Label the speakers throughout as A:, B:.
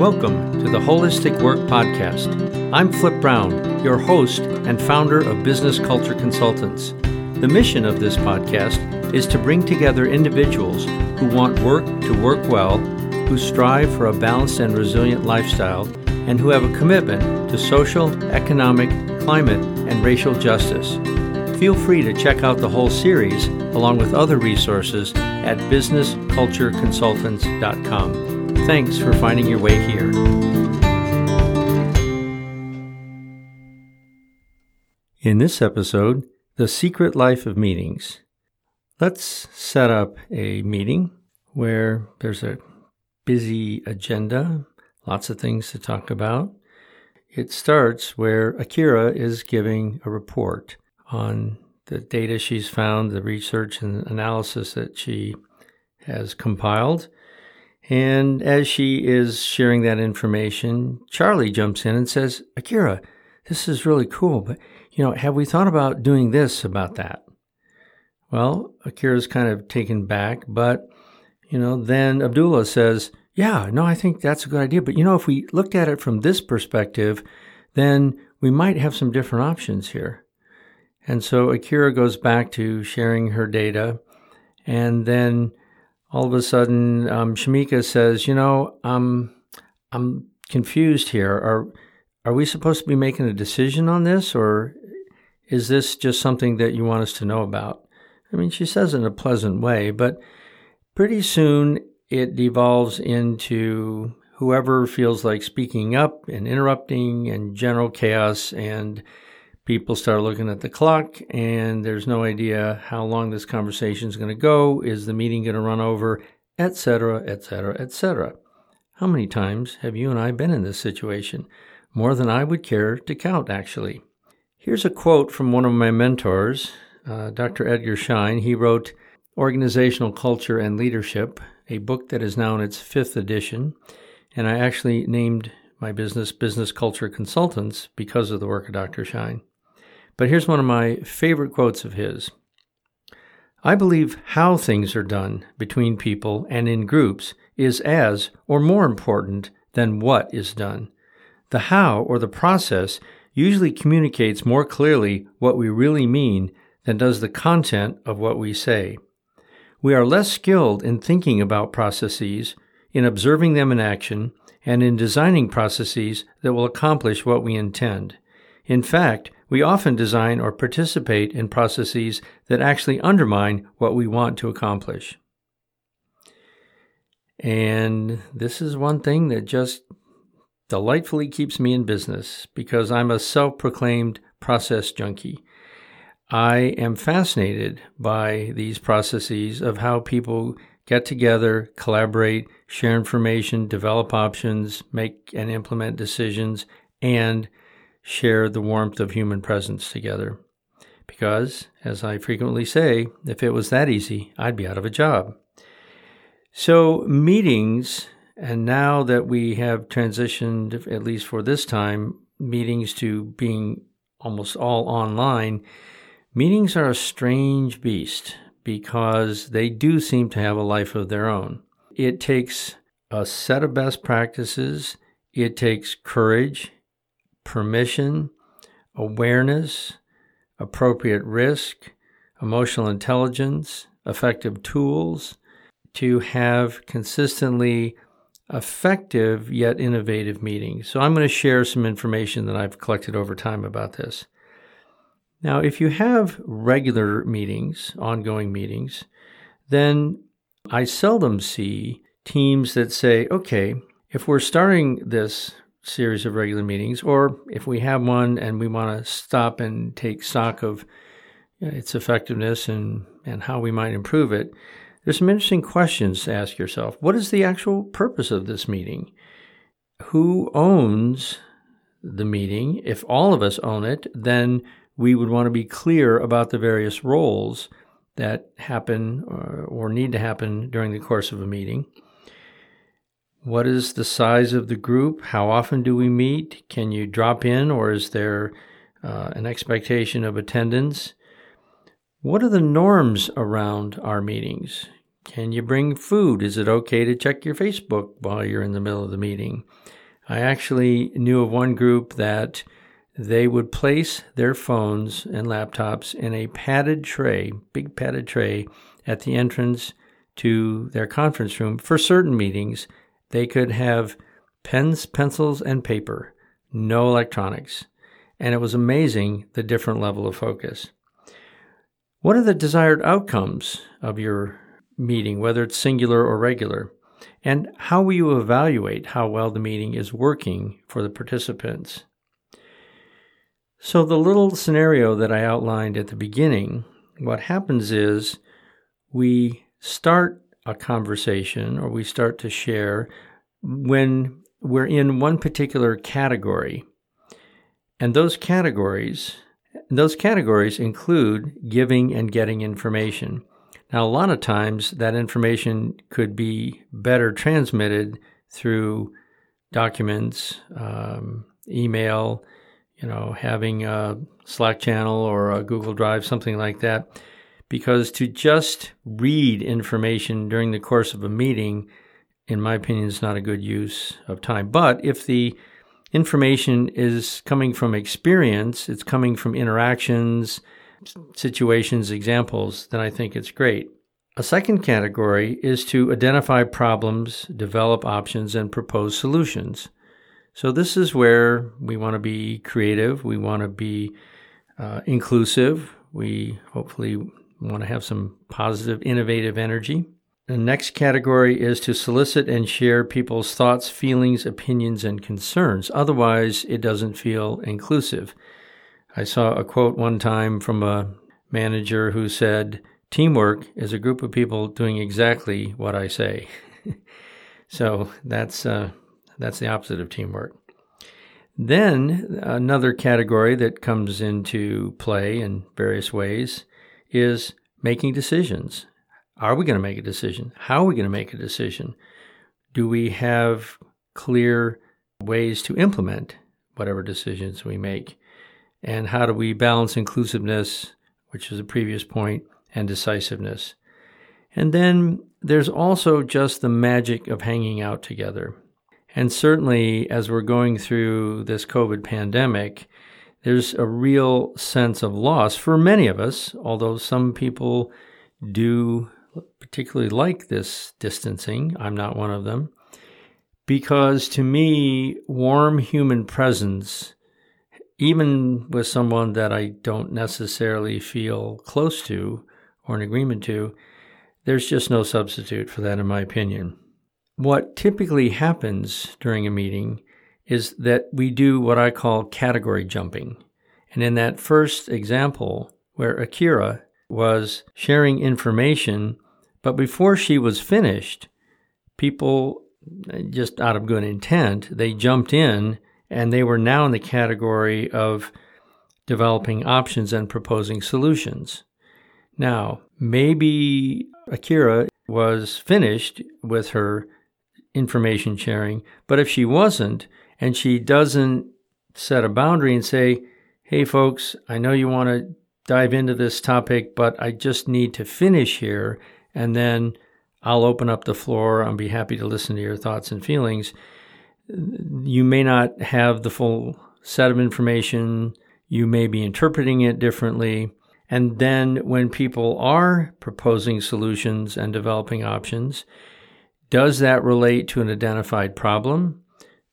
A: Welcome to the Holistic Work Podcast. I'm Flip Brown, your host and founder of Business Culture Consultants. The mission of this podcast is to bring together individuals who want work to work well, who strive for a balanced and resilient lifestyle, and who have a commitment to social, economic, climate, and racial justice. Feel free to check out the whole series along with other resources at businesscultureconsultants.com. Thanks for finding your way here. In this episode, The Secret Life of Meetings. Let's set up a meeting where there's a busy agenda, lots of things to talk about. It starts where Akira is giving a report on the data she's found, the research and analysis that she has compiled, and as she is sharing that information, Charlie jumps in and says, Akira, this is really cool, but you know, have we thought about doing this about that? Well, Akira's kind of taken back, but you know, then Abdullah says, Yeah, no, I think that's a good idea. But you know, if we looked at it from this perspective, then we might have some different options here. And so Akira goes back to sharing her data, and then all of a sudden, um, Shamika says, "You know, um, I'm confused here. Are are we supposed to be making a decision on this, or is this just something that you want us to know about?" I mean, she says in a pleasant way, but pretty soon it devolves into whoever feels like speaking up and interrupting and general chaos and people start looking at the clock and there's no idea how long this conversation is going to go. Is the meeting going to run over? Etc etc etc how many times have you and i been in this situation? More than i would care to count actually. Here's a quote from one of my mentors uh, dr edgar schein. He wrote organizational culture and leadership a book that is now in its fifth edition and i actually named my business business culture consultants because of the work of dr schein but here's one of my favorite quotes of his I believe how things are done between people and in groups is as or more important than what is done. The how or the process usually communicates more clearly what we really mean than does the content of what we say. We are less skilled in thinking about processes, in observing them in action, and in designing processes that will accomplish what we intend. In fact, we often design or participate in processes that actually undermine what we want to accomplish. And this is one thing that just delightfully keeps me in business because I'm a self proclaimed process junkie. I am fascinated by these processes of how people get together, collaborate, share information, develop options, make and implement decisions, and share the warmth of human presence together. Because, as I frequently say, if it was that easy, I'd be out of a job. So, meetings, and now that we have transitioned, at least for this time, meetings to being almost all online, meetings are a strange beast because they do seem to have a life of their own. It takes a set of best practices, it takes courage, permission, awareness, appropriate risk, emotional intelligence, effective tools to have consistently effective yet innovative meetings. So, I'm going to share some information that I've collected over time about this. Now, if you have regular meetings, ongoing meetings, then I seldom see teams that say, okay, if we're starting this series of regular meetings, or if we have one and we want to stop and take stock of its effectiveness and, and how we might improve it, there's some interesting questions to ask yourself. What is the actual purpose of this meeting? Who owns the meeting? If all of us own it, then we would want to be clear about the various roles that happen or, or need to happen during the course of a meeting. What is the size of the group? How often do we meet? Can you drop in, or is there uh, an expectation of attendance? What are the norms around our meetings? Can you bring food? Is it okay to check your Facebook while you're in the middle of the meeting? I actually knew of one group that they would place their phones and laptops in a padded tray, big padded tray, at the entrance to their conference room. For certain meetings, they could have pens, pencils, and paper, no electronics. And it was amazing the different level of focus. What are the desired outcomes of your meeting, whether it's singular or regular? And how will you evaluate how well the meeting is working for the participants? So, the little scenario that I outlined at the beginning, what happens is we start a conversation or we start to share when we're in one particular category. And those categories, those categories include giving and getting information. Now, a lot of times that information could be better transmitted through documents, um, email, you know, having a Slack channel or a Google Drive, something like that. Because to just read information during the course of a meeting, in my opinion, is not a good use of time. But if the information is coming from experience, it's coming from interactions, situations, examples, then I think it's great. A second category is to identify problems, develop options, and propose solutions. So, this is where we want to be creative, we want to be uh, inclusive, we hopefully want to have some positive, innovative energy. The next category is to solicit and share people's thoughts, feelings, opinions, and concerns. Otherwise, it doesn't feel inclusive. I saw a quote one time from a manager who said, Teamwork is a group of people doing exactly what I say. so that's, uh, that's the opposite of teamwork. Then, another category that comes into play in various ways is making decisions. Are we going to make a decision? How are we going to make a decision? Do we have clear ways to implement whatever decisions we make? And how do we balance inclusiveness, which is a previous point, and decisiveness? And then there's also just the magic of hanging out together. And certainly, as we're going through this COVID pandemic, there's a real sense of loss for many of us, although some people do particularly like this distancing. I'm not one of them. Because to me, warm human presence even with someone that I don't necessarily feel close to or in agreement to, there's just no substitute for that, in my opinion. What typically happens during a meeting is that we do what I call category jumping. And in that first example, where Akira was sharing information, but before she was finished, people, uh, just out of good intent, they jumped in and they were now in the category of developing options and proposing solutions. Now, maybe Akira was finished with her information sharing, but if she wasn't, and she doesn't set a boundary and say, hey, folks, I know you want to dive into this topic, but I just need to finish here, and then I'll open up the floor. I'll be happy to listen to your thoughts and feelings you may not have the full set of information. You may be interpreting it differently. And then when people are proposing solutions and developing options, does that relate to an identified problem?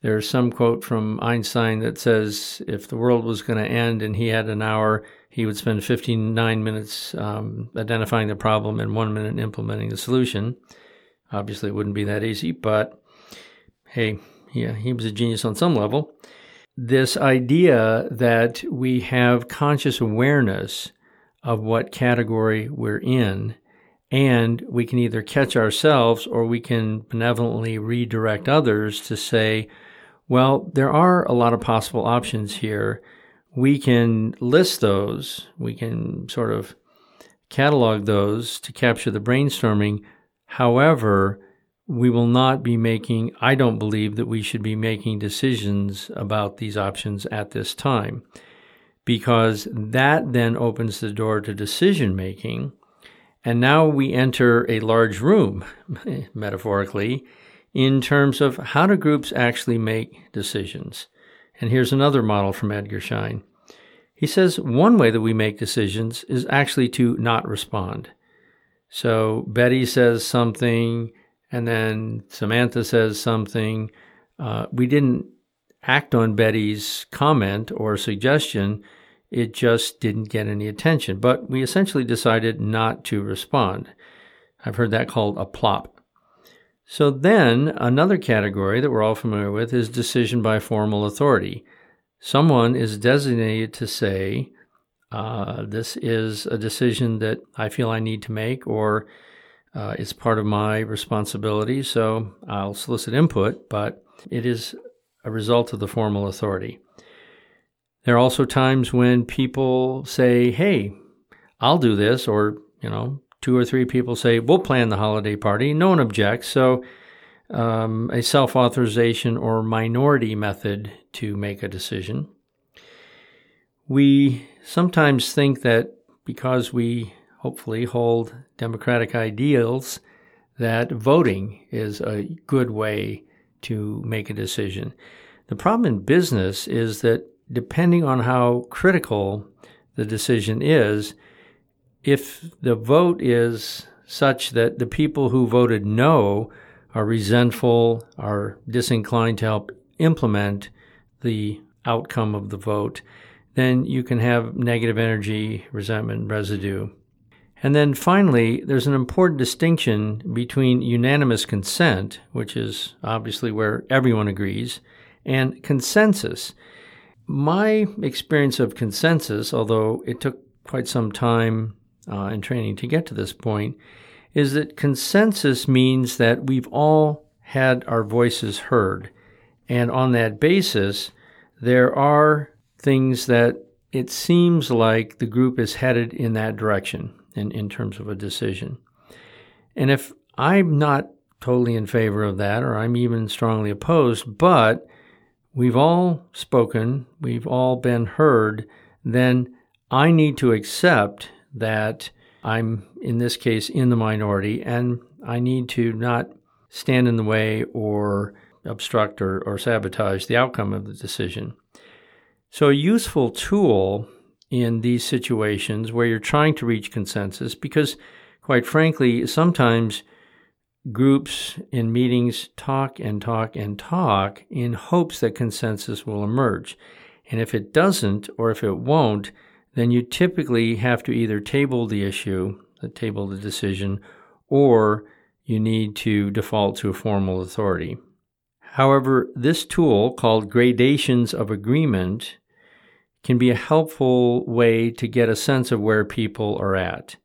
A: There's some quote from Einstein that says if the world was going to end and he had an hour, he would spend 59 minutes um, identifying the problem and one minute implementing the solution. Obviously, it wouldn't be that easy, but hey, yeah, he was a genius on some level. This idea that we have conscious awareness of what category we're in, and we can either catch ourselves or we can benevolently redirect others to say, well, there are a lot of possible options here. We can list those, we can sort of catalog those to capture the brainstorming. However, we will not be making, I don't believe that we should be making decisions about these options at this time, because that then opens the door to decision making. And now we enter a large room, metaphorically, in terms of how do groups actually make decisions. And here's another model from Edgar Schein. He says one way that we make decisions is actually to not respond. So Betty says something, and then Samantha says something. Uh, we didn't act on Betty's comment or suggestion. It just didn't get any attention. But we essentially decided not to respond. I've heard that called a plop. So then another category that we're all familiar with is decision by formal authority. Someone is designated to say, uh, this is a decision that I feel I need to make, or uh, it's part of my responsibility, so I'll solicit input, but it is a result of the formal authority. There are also times when people say, hey, I'll do this, or, you know, two or three people say, we'll plan the holiday party. No one objects. So, um, a self authorization or minority method to make a decision. We sometimes think that because we hopefully hold democratic ideals, that voting is a good way to make a decision. The problem in business is that depending on how critical the decision is, if the vote is such that the people who voted no are resentful, are disinclined to help implement the outcome of the vote, then you can have negative energy, resentment, residue. And then finally, there's an important distinction between unanimous consent, which is obviously where everyone agrees, and consensus. My experience of consensus, although it took quite some time uh, and training to get to this point, is that consensus means that we've all had our voices heard. And on that basis, there are things that it seems like the group is headed in that direction in, in terms of a decision. And if I'm not totally in favor of that, or I'm even strongly opposed, but we've all spoken, we've all been heard, then I need to accept that I'm, in this case, in the minority, and I need to not stand in the way or obstruct or, or sabotage the outcome of the decision. So, a useful tool in these situations where you're trying to reach consensus, because quite frankly, sometimes groups in meetings talk and talk and talk in hopes that consensus will emerge. And if it doesn't, or if it won't, then you typically have to either table the issue, table the decision, or you need to default to a formal authority. However, this tool called gradations of agreement can be a helpful way to get a sense of where people are at.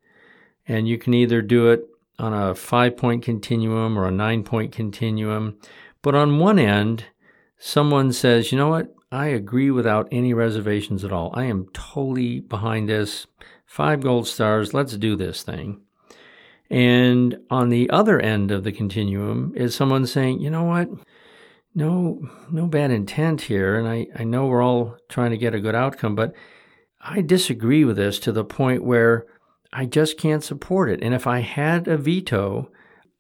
A: And you can either do it on a five point continuum or a nine point continuum. But on one end, someone says, you know what? I agree without any reservations at all. I am totally behind this. Five gold stars. Let's do this thing. And on the other end of the continuum is someone saying, you know what? No, no bad intent here. And I, I know we're all trying to get a good outcome, but I disagree with this to the point where I just can't support it. And if I had a veto,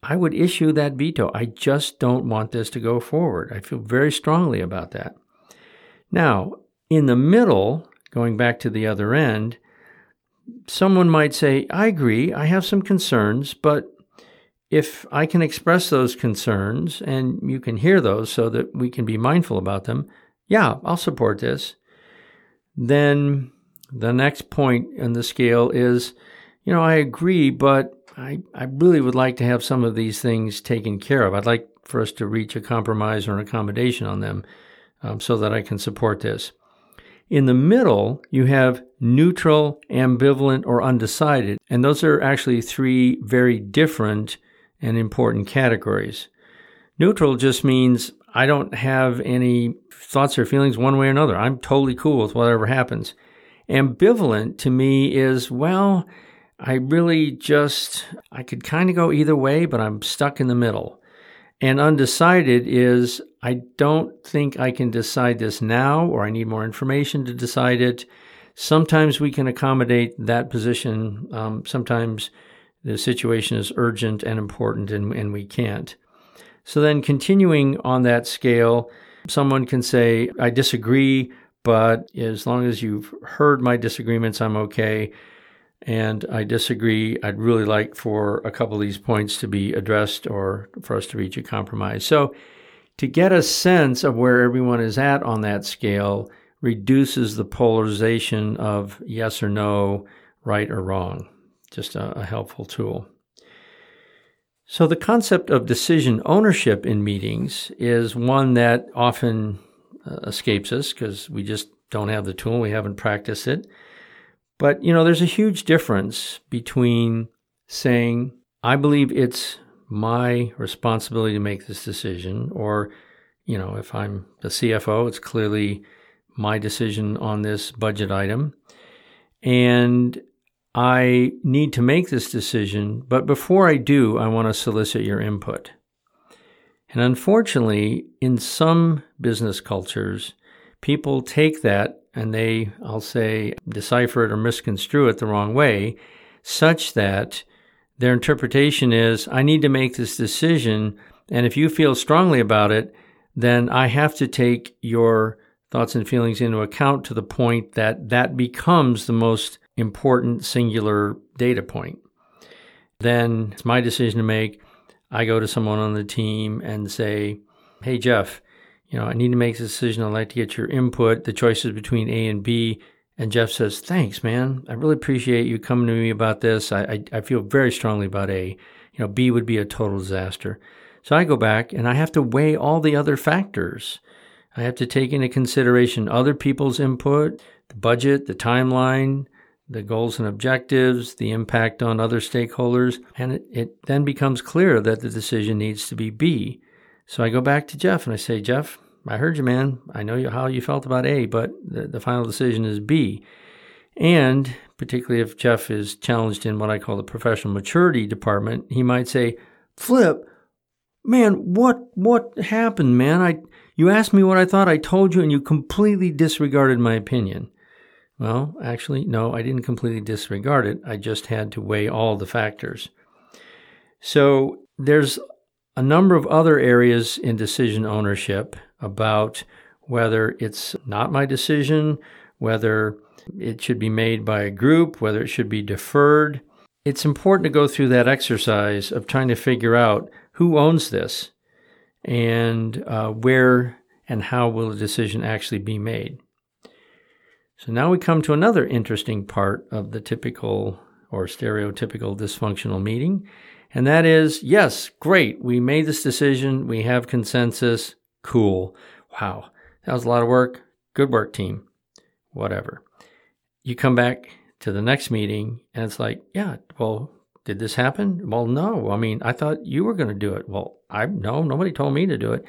A: I would issue that veto. I just don't want this to go forward. I feel very strongly about that. Now, in the middle, going back to the other end, someone might say, I agree, I have some concerns, but if I can express those concerns and you can hear those so that we can be mindful about them, yeah, I'll support this. Then the next point in the scale is, you know, I agree, but I, I really would like to have some of these things taken care of. I'd like for us to reach a compromise or an accommodation on them um, so that I can support this. In the middle, you have neutral, ambivalent, or undecided. And those are actually three very different and important categories. Neutral just means I don't have any thoughts or feelings one way or another. I'm totally cool with whatever happens. Ambivalent to me is, well, I really just, I could kind of go either way, but I'm stuck in the middle. And undecided is, I don't think I can decide this now, or I need more information to decide it. Sometimes we can accommodate that position. Um, sometimes the situation is urgent and important and, and we can't. So then, continuing on that scale, someone can say, I disagree, but as long as you've heard my disagreements, I'm okay. And I disagree. I'd really like for a couple of these points to be addressed or for us to reach a compromise. So, to get a sense of where everyone is at on that scale reduces the polarization of yes or no, right or wrong. Just a, a helpful tool. So, the concept of decision ownership in meetings is one that often uh, escapes us because we just don't have the tool, we haven't practiced it. But, you know, there's a huge difference between saying, I believe it's my responsibility to make this decision, or, you know, if I'm the CFO, it's clearly my decision on this budget item. And I need to make this decision, but before I do, I want to solicit your input. And unfortunately, in some business cultures, people take that and they, I'll say, decipher it or misconstrue it the wrong way, such that their interpretation is I need to make this decision, and if you feel strongly about it, then I have to take your thoughts and feelings into account to the point that that becomes the most important singular data point. Then it's my decision to make. I go to someone on the team and say, Hey, Jeff, you know, I need to make this decision. I'd like to get your input. The choices between A and B. And Jeff says, Thanks, man. I really appreciate you coming to me about this. I, I, I feel very strongly about A. You know, B would be a total disaster. So I go back and I have to weigh all the other factors. I have to take into consideration other people's input, the budget, the timeline, the goals and objectives, the impact on other stakeholders, and it, it, then becomes clear that the decision needs to be B. So I go back to Jeff and I say, Jeff, I heard you, man. I know how you felt about A, but the, the final decision is B. And particularly if Jeff is challenged in what I call the professional maturity department, he might say, Flip, man, what what happened, man? I you asked me what I thought, I told you, and you completely disregarded my opinion. Well, actually, no, I didn't completely disregard it. I just had to weigh all the factors. So there's a number of other areas in decision ownership about whether it's not my decision, whether it should be made by a group, whether it should be deferred. It's important to go through that exercise of trying to figure out who owns this and uh, where and how will the decision actually be made. So now we come to another interesting part of the typical or stereotypical dysfunctional meeting. And that is yes, great. We made this decision. We have consensus. Cool. Wow. That was a lot of work. Good work, team. Whatever. You come back to the next meeting and it's like, yeah, well, did this happen? Well, no. I mean, I thought you were going to do it. Well, I no, nobody told me to do it.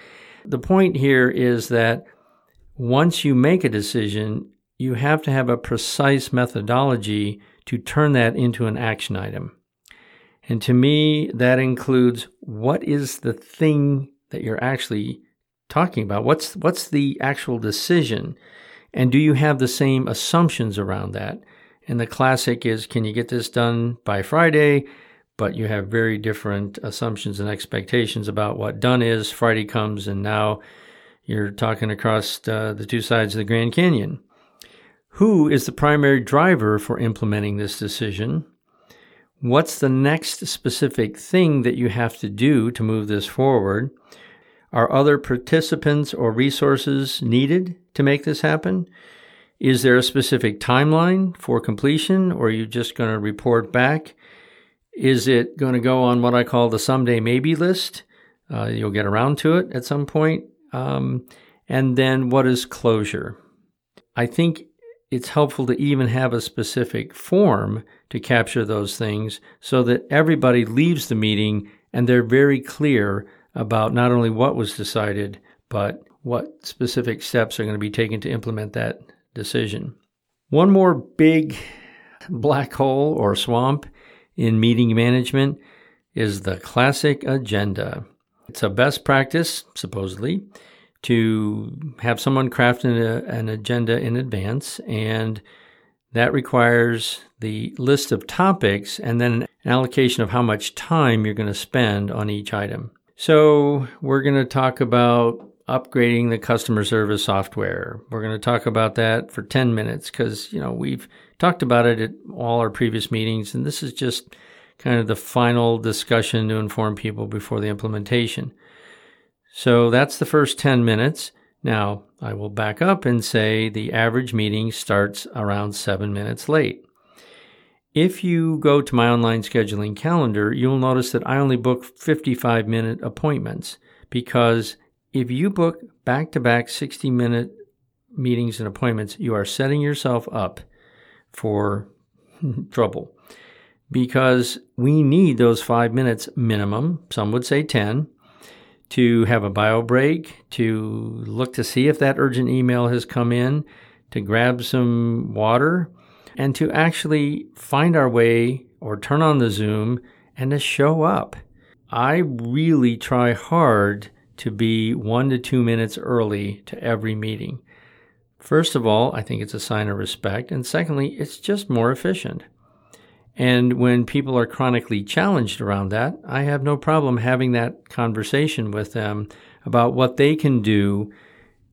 A: The point here is that once you make a decision, you have to have a precise methodology to turn that into an action item. And to me, that includes what is the thing that you're actually talking about? What's, what's the actual decision? And do you have the same assumptions around that? And the classic is can you get this done by Friday? But you have very different assumptions and expectations about what done is. Friday comes, and now you're talking across uh, the two sides of the Grand Canyon. Who is the primary driver for implementing this decision? What's the next specific thing that you have to do to move this forward? Are other participants or resources needed to make this happen? Is there a specific timeline for completion, or are you just going to report back? Is it going to go on what I call the someday maybe list? Uh, you'll get around to it at some point. Um, and then what is closure? I think it's helpful to even have a specific form to capture those things so that everybody leaves the meeting and they're very clear about not only what was decided, but what specific steps are going to be taken to implement that decision. One more big black hole or swamp in meeting management is the classic agenda. It's a best practice, supposedly, to have someone craft an, an agenda in advance, and that requires the list of topics and then an allocation of how much time you're going to spend on each item. So, we're going to talk about upgrading the customer service software. We're going to talk about that for 10 minutes because, you know, we've talked about it at all our previous meetings, and this is just kind of the final discussion to inform people before the implementation. So that's the first 10 minutes. Now, I will back up and say the average meeting starts around seven minutes late. If you go to my online scheduling calendar, you'll notice that I only book 55 minute appointments because if you book back to back 60 minute meetings and appointments, you are setting yourself up for trouble because we need those five minutes minimum. Some would say 10 to have a bio break, to look to see if that urgent email has come in, to grab some water, and to actually find our way or turn on the Zoom and to show up. I really try hard to be one to two minutes early to every meeting. First of all, I think it's a sign of respect. And secondly, it's just more efficient. And when people are chronically challenged around that, I have no problem having that conversation with them about what they can do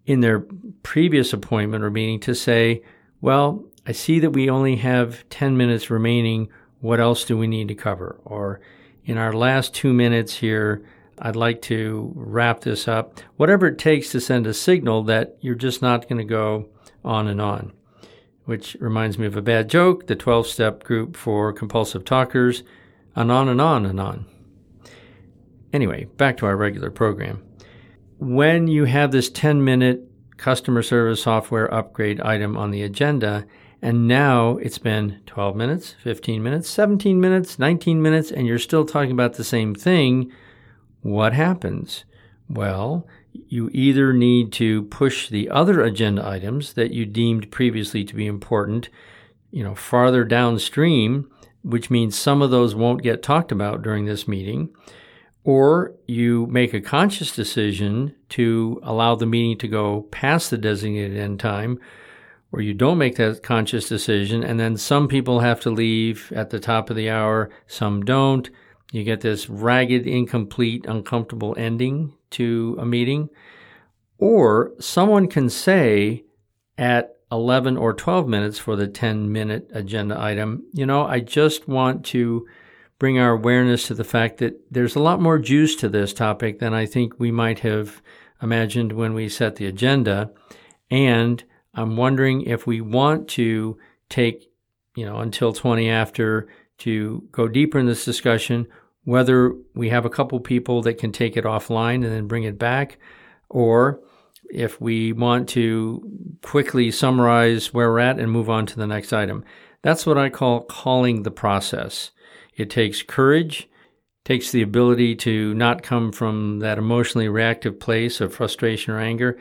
A: in their previous appointment or meeting to say, well, I see that we only have 10 minutes remaining. What else do we need to cover? Or in our last two minutes here, I'd like to wrap this up. Whatever it takes to send a signal that you're just not going to go on and on which reminds me of a bad joke, the 12 step group for compulsive talkers, and on and on and on. Anyway, back to our regular program. When you have this 10 minute customer service software upgrade item on the agenda, and now it's been 12 minutes, 15 minutes, 17 minutes, 19 minutes, and you're still talking about the same thing, what happens? Well, you either need to push the other agenda items that you deemed previously to be important, you know, farther downstream, which means some of those won't get talked about during this meeting, or you make a conscious decision to allow the meeting to go past the designated end time, or you don't make that conscious decision, and then some people have to leave at the top of the hour, some don't. You get this ragged, incomplete, uncomfortable ending to a meeting. Or someone can say at 11 or 12 minutes for the 10 minute agenda item, you know, I just want to bring our awareness to the fact that there's a lot more juice to this topic than I think we might have imagined when we set the agenda. And I'm wondering if we want to take, you know, until 20 after to go deeper in this discussion, whether we have a couple people that can take it offline and then bring it back, or if we want to quickly summarize where we're at and move on to the next item. That's what I call calling the process. It takes courage, takes the ability to not come from that emotionally reactive place of frustration or anger.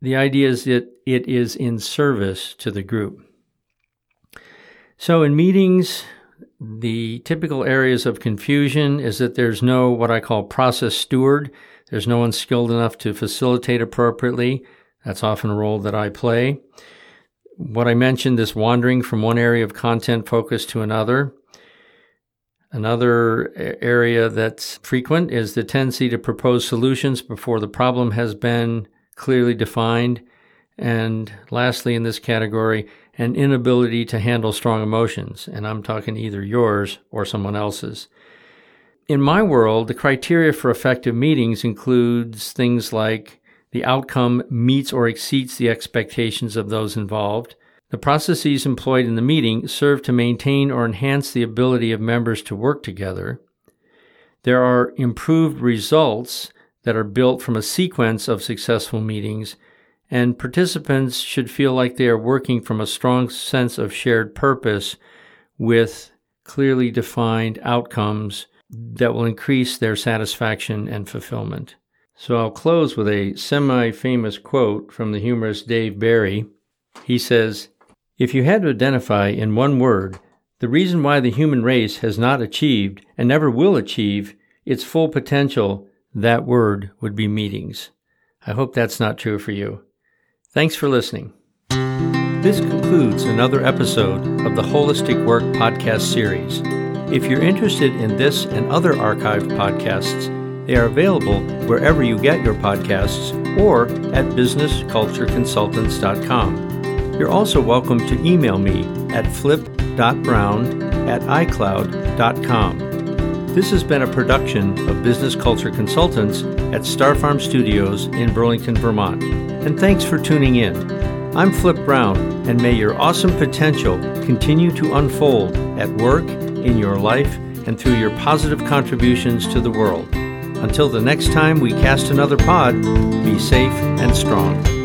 A: The idea is that it is in service to the group. So in meetings, the typical areas of confusion is that there's no what I call process steward. There's no one skilled enough to facilitate appropriately. That's often a role that I play. What I mentioned, this wandering from one area of content focus to another. Another area that's frequent is the tendency to propose solutions before the problem has been clearly defined. And lastly, in this category, an inability to handle strong emotions, and I'm talking either yours or someone else's. In my world, the criteria for effective meetings includes things like the outcome meets or exceeds the expectations of those involved. The processes employed in the meeting serve to maintain or enhance the ability of members to work together. There are improved results that are built from a sequence of successful meetings and participants should feel like they are working from a strong sense of shared purpose with clearly defined outcomes that will increase their satisfaction and fulfillment. So I'll close with a semi famous quote from the humorist Dave Barry. He says, If you had to identify in one word the reason why the human race has not achieved and never will achieve its full potential, that word would be meetings. I hope that's not true for you. Thanks for listening. This concludes another episode of the Holistic Work podcast series. If you're interested in this and other archived podcasts, they are available wherever you get your podcasts or at businesscultureconsultants.com. You're also welcome to email me at flip.brown at icloud.com. This has been a production of Business Culture Consultants at Star Farm Studios in Burlington, Vermont. And thanks for tuning in. I'm Flip Brown, and may your awesome potential continue to unfold at work, in your life, and through your positive contributions to the world. Until the next time we cast another pod, be safe and strong.